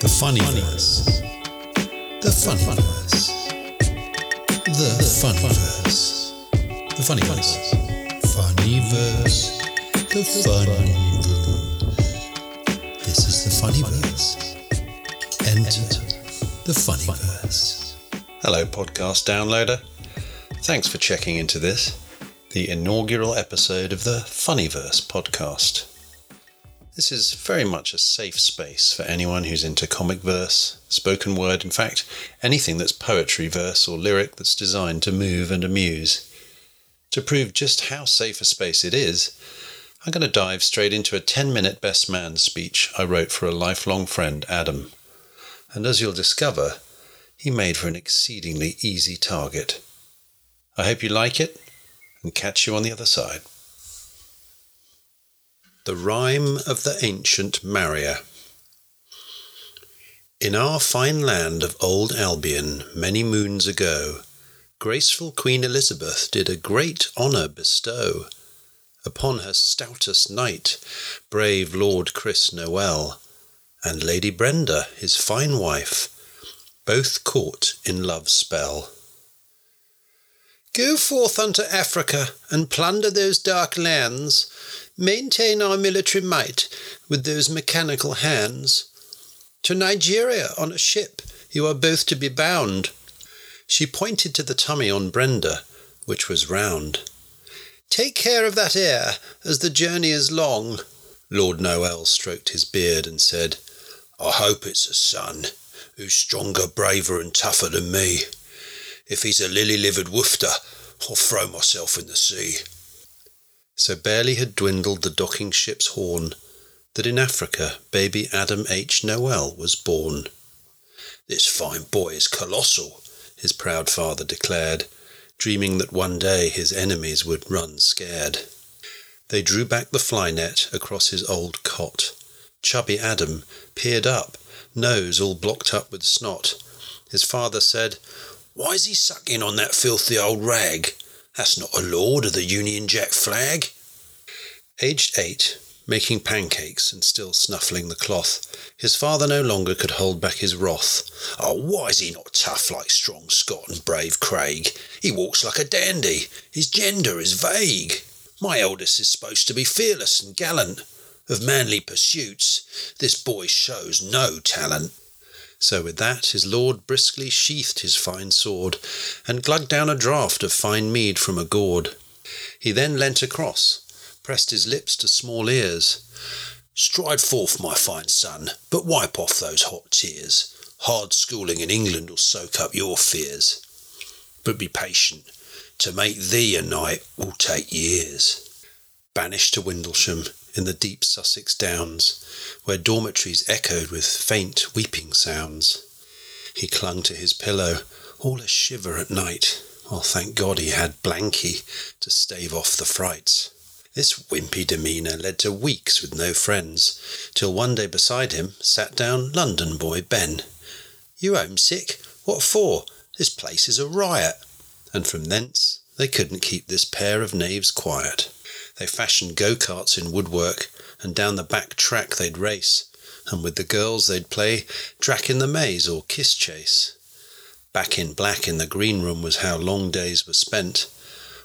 The funny verse. The funny verse. The funny verse. The funny verse. Funny verse. The funny verse. This is the funny verse. Enter the funny verse. Hello, podcast downloader. Thanks for checking into this, the inaugural episode of the Funnyverse podcast. This is very much a safe space for anyone who's into comic verse, spoken word, in fact, anything that's poetry, verse, or lyric that's designed to move and amuse. To prove just how safe a space it is, I'm going to dive straight into a 10 minute best man speech I wrote for a lifelong friend, Adam. And as you'll discover, he made for an exceedingly easy target. I hope you like it and catch you on the other side. The Rime of the Ancient Marrier. In our fine land of old Albion, many moons ago, graceful Queen Elizabeth did a great honour bestow upon her stoutest knight, brave Lord Chris Noel, and Lady Brenda, his fine wife, both caught in love's spell. Go forth unto Africa and plunder those dark lands. Maintain our military might with those mechanical hands. To Nigeria on a ship you are both to be bound. She pointed to the tummy on Brenda, which was round. Take care of that heir, as the journey is long. Lord Noel stroked his beard and said, I hope it's a son who's stronger, braver, and tougher than me. If he's a lily livered woofter, I'll throw myself in the sea. So barely had dwindled the docking ship's horn that in Africa baby Adam H. Noel was born. This fine boy is colossal, his proud father declared, dreaming that one day his enemies would run scared. They drew back the fly net across his old cot. Chubby Adam peered up, nose all blocked up with snot. His father said, Why's he sucking on that filthy old rag? That's not a lord of the Union Jack flag. Aged eight, making pancakes and still snuffling the cloth, his father no longer could hold back his wrath. Oh, why is he not tough like strong Scott and brave Craig? He walks like a dandy. His gender is vague. My eldest is supposed to be fearless and gallant. Of manly pursuits, this boy shows no talent. So with that his lord briskly sheathed his fine sword, and glugged down a draught of fine mead from a gourd. He then leant across, pressed his lips to small ears. Stride forth, my fine son, but wipe off those hot tears. Hard schooling in England will soak up your fears. But be patient. To make thee a knight will take years. Banished to Windlesham, in the deep Sussex downs, where dormitories echoed with faint weeping sounds. He clung to his pillow, all a shiver at night. Oh, thank God he had Blanky to stave off the frights. This wimpy demeanour led to weeks with no friends, till one day beside him sat down London boy Ben. You homesick? What for? This place is a riot. And from thence they couldn't keep this pair of knaves quiet. They fashioned go karts in woodwork, and down the back track they'd race, and with the girls they'd play Drac in the Maze or Kiss Chase. Back in black in the green room was how long days were spent,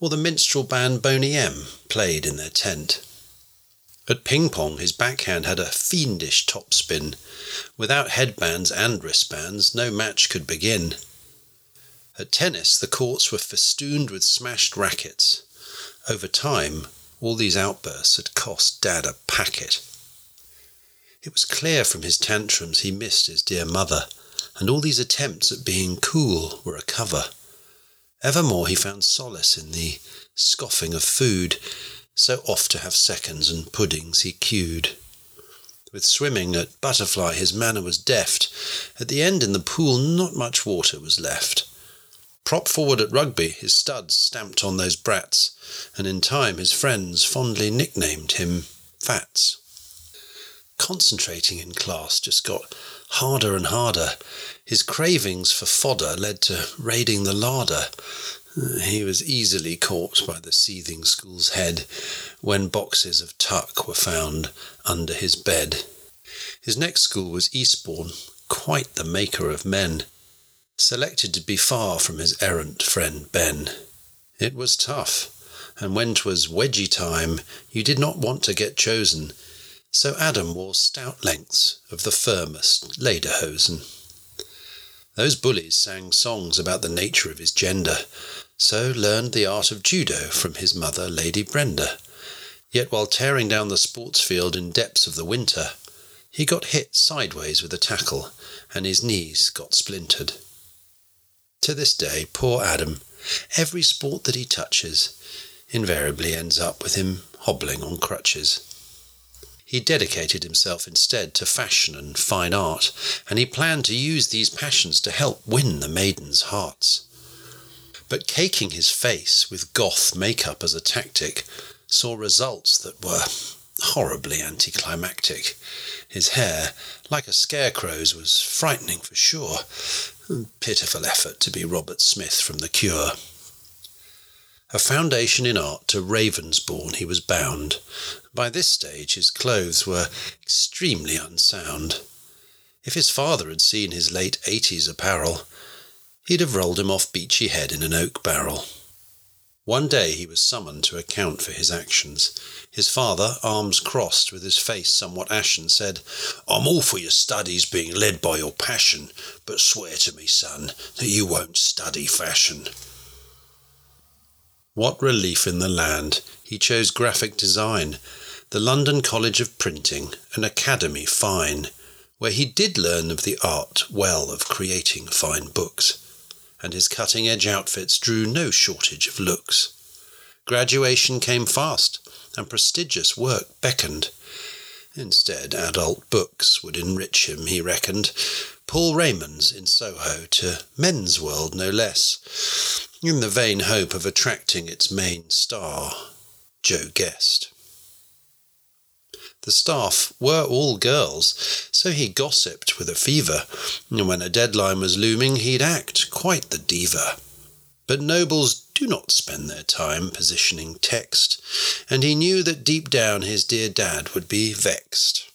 or the minstrel band Boney M played in their tent. At ping pong, his backhand had a fiendish topspin. Without headbands and wristbands, no match could begin. At tennis, the courts were festooned with smashed rackets. Over time, all these outbursts had cost Dad a packet. It was clear from his tantrums he missed his dear mother, and all these attempts at being cool were a cover. Evermore he found solace in the scoffing of food, so oft to have seconds and puddings he queued. With swimming at Butterfly his manner was deft. At the end in the pool not much water was left. Prop forward at rugby, his studs stamped on those brats, and in time his friends fondly nicknamed him Fats. Concentrating in class just got harder and harder. His cravings for fodder led to raiding the larder. He was easily caught by the seething school's head when boxes of tuck were found under his bed. His next school was Eastbourne, quite the maker of men, selected to be far from his errant friend Ben. It was tough, and when 'twas wedgie time, you did not want to get chosen, so Adam wore stout lengths of the firmest lederhosen. Those bullies sang songs about the nature of his gender, so learned the art of judo from his mother, Lady Brenda. Yet while tearing down the sports field in depths of the winter, he got hit sideways with a tackle, and his knees got splintered. To this day, poor Adam, every sport that he touches invariably ends up with him hobbling on crutches. He dedicated himself instead to fashion and fine art, and he planned to use these passions to help win the maidens' hearts. But caking his face with goth makeup as a tactic saw results that were horribly anticlimactic. His hair, like a scarecrow's, was frightening for sure. Pitiful effort to be Robert Smith from The Cure. A foundation in art to Ravensbourne he was bound. By this stage his clothes were extremely unsound. If his father had seen his late eighties apparel, he'd have rolled him off Beachy Head in an oak barrel. One day he was summoned to account for his actions. His father, arms crossed, with his face somewhat ashen, said, I'm all for your studies being led by your passion, but swear to me, son, that you won't study fashion. What relief in the land! He chose graphic design, the London College of Printing, an academy fine, where he did learn of the art well of creating fine books, and his cutting edge outfits drew no shortage of looks. Graduation came fast, and prestigious work beckoned. Instead, adult books would enrich him, he reckoned. Paul Raymond's in Soho to Men's World, no less, in the vain hope of attracting its main star, Jo Guest. The staff were all girls, so he gossiped with a fever, and when a deadline was looming, he'd act quite the diva. But nobles do not spend their time positioning text, and he knew that deep down his dear dad would be vexed.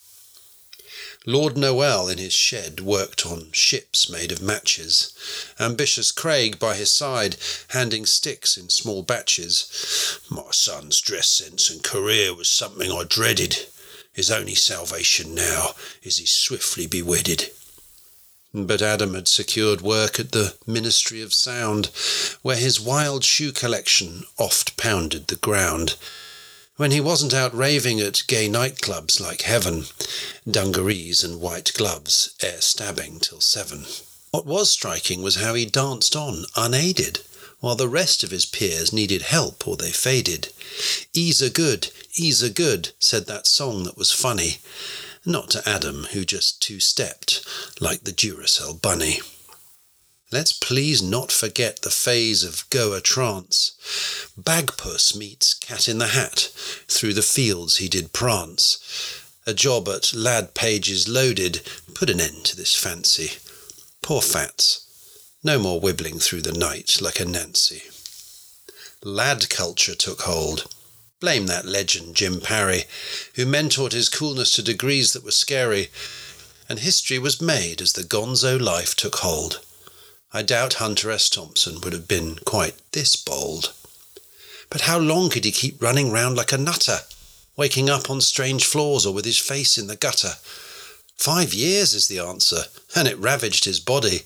Lord Noel in his shed worked on ships made of matches, ambitious Craig by his side handing sticks in small batches. My son's dress sense and career was something I dreaded. His only salvation now is he swiftly be wedded. But Adam had secured work at the Ministry of Sound, where his wild shoe collection oft pounded the ground when he wasn't out raving at gay nightclubs like Heaven, dungarees and white gloves, ere stabbing till seven. What was striking was how he danced on unaided, while the rest of his peers needed help or they faded. Ease a good, ease a good, said that song that was funny, not to Adam, who just two stepped like the Duracell bunny. Let's please not forget the phase of Goa trance. Bagpuss meets Cat in the Hat, through the fields he did prance. A job at Lad Page's loaded put an end to this fancy. Poor Fats, no more wibbling through the night like a Nancy. Lad culture took hold. Blame that legend, Jim Parry, who mentored his coolness to degrees that were scary, and history was made as the gonzo life took hold. I doubt Hunter S. Thompson would have been quite this bold. But how long could he keep running round like a nutter, waking up on strange floors or with his face in the gutter? Five years is the answer, and it ravaged his body.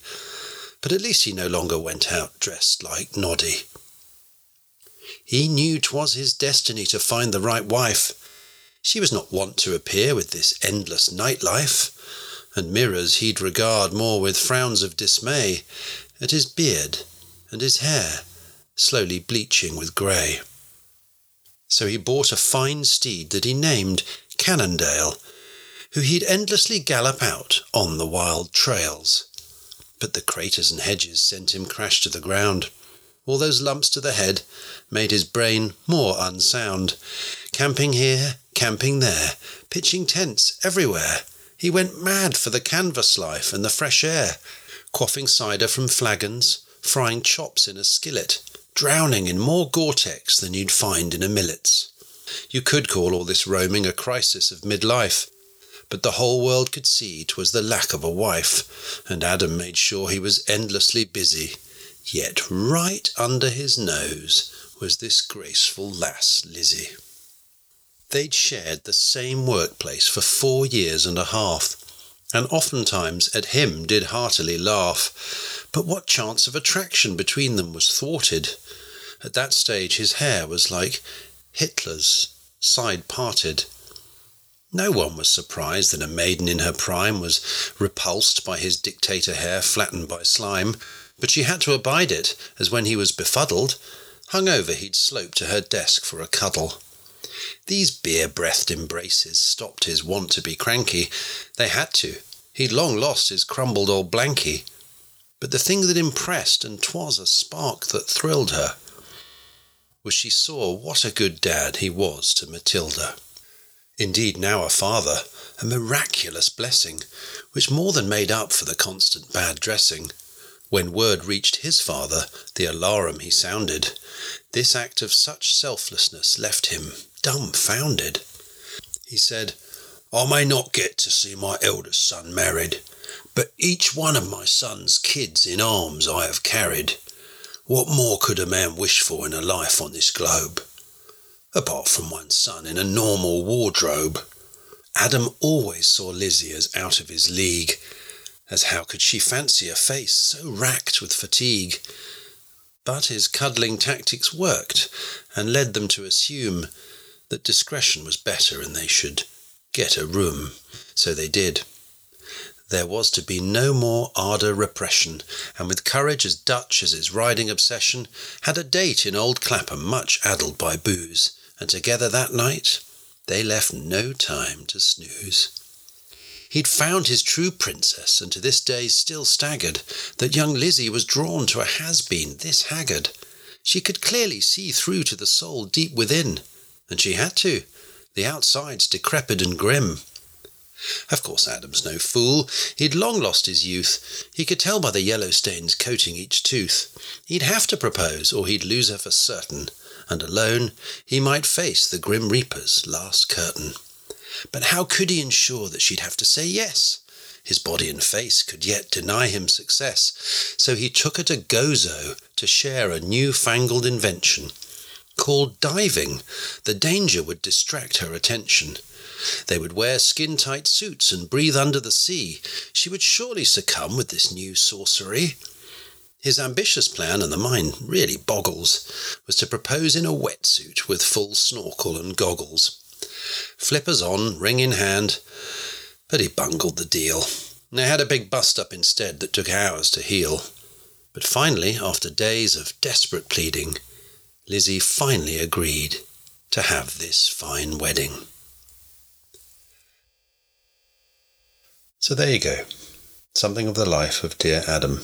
But at least he no longer went out dressed like Noddy. He knew 'twas his destiny to find the right wife. She was not wont to appear with this endless night life and mirrors he'd regard more with frowns of dismay at his beard and his hair slowly bleaching with grey. So he bought a fine steed that he named Cannondale, who he'd endlessly gallop out on the wild trails. But the craters and hedges sent him crash to the ground. All those lumps to the head made his brain more unsound. Camping here, camping there, pitching tents everywhere, he went mad for the canvas life and the fresh air, quaffing cider from flagons, frying chops in a skillet, drowning in more Gore-Tex than you'd find in a millet's. You could call all this roaming a crisis of midlife, But the whole world could see 'twas the lack of a wife, and Adam made sure he was endlessly busy. Yet right under his nose was this graceful lass, Lizzie. They'd shared the same workplace for four years and a half, and oftentimes at him did heartily laugh. But what chance of attraction between them was thwarted? At that stage his hair was like Hitler's, side parted. No one was surprised that a maiden in her prime was repulsed by his dictator hair flattened by slime, but she had to abide it, as when he was befuddled, hung over he'd slope to her desk for a cuddle. These beer breathed embraces stopped his want to be cranky. They had to. He'd long lost his crumbled old blankie. But the thing that impressed, and 'twas a spark that thrilled her, was she saw what a good dad he was to Matilda. Indeed, now a father, a miraculous blessing, which more than made up for the constant bad dressing. When word reached his father, the alarum he sounded. This act of such selflessness left him dumbfounded. He said, I may not get to see my eldest son married, but each one of my son's kids in arms I have carried. What more could a man wish for in a life on this globe? Apart from one son in a normal wardrobe. Adam always saw Lizzie as out of his league, as how could she fancy a face so racked with fatigue? But his cuddling tactics worked, and led them to assume that discretion was better and they should get a room. So they did. There was to be no more ardour repression, and with courage as Dutch as his riding obsession, had a date in old Clapham much addled by booze, and together that night they left no time to snooze. He'd found his true princess, and to this day still staggered that young Lizzie was drawn to a has-been this haggard. She could clearly see through to the soul deep within, and she had to. The outside's decrepit and grim. Of course, Adam's no fool. He'd long lost his youth. He could tell by the yellow stains coating each tooth. He'd have to propose, or he'd lose her for certain, and alone he might face the grim reaper's last curtain. But how could he ensure that she'd have to say yes? His body and face could yet deny him success, so he took her to Gozo to share a new-fangled invention called diving. The danger would distract her attention. They would wear skin tight suits and breathe under the sea. She would surely succumb with this new sorcery. His ambitious plan, and the mine really boggles, was to propose in a wetsuit with full snorkel and goggles. Flippers on, ring in hand, but he bungled the deal. They had a big bust up instead that took hours to heal. But finally, after days of desperate pleading, Lizzie finally agreed to have this fine wedding. So there you go. Something of the life of dear Adam.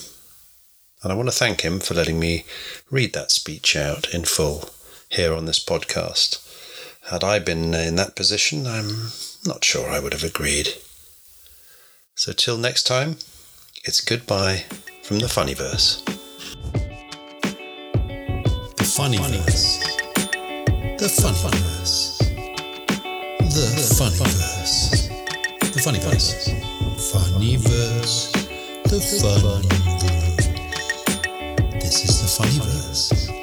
And I want to thank him for letting me read that speech out in full here on this podcast. Had I been in that position, I'm not sure I would have agreed. So till next time, it's goodbye from the Funnyverse. The Funnyverse. The Funnyverse. The Funnyverse. The Funnyverse. Funnyverse. The Funnyverse. This is the Funnyverse.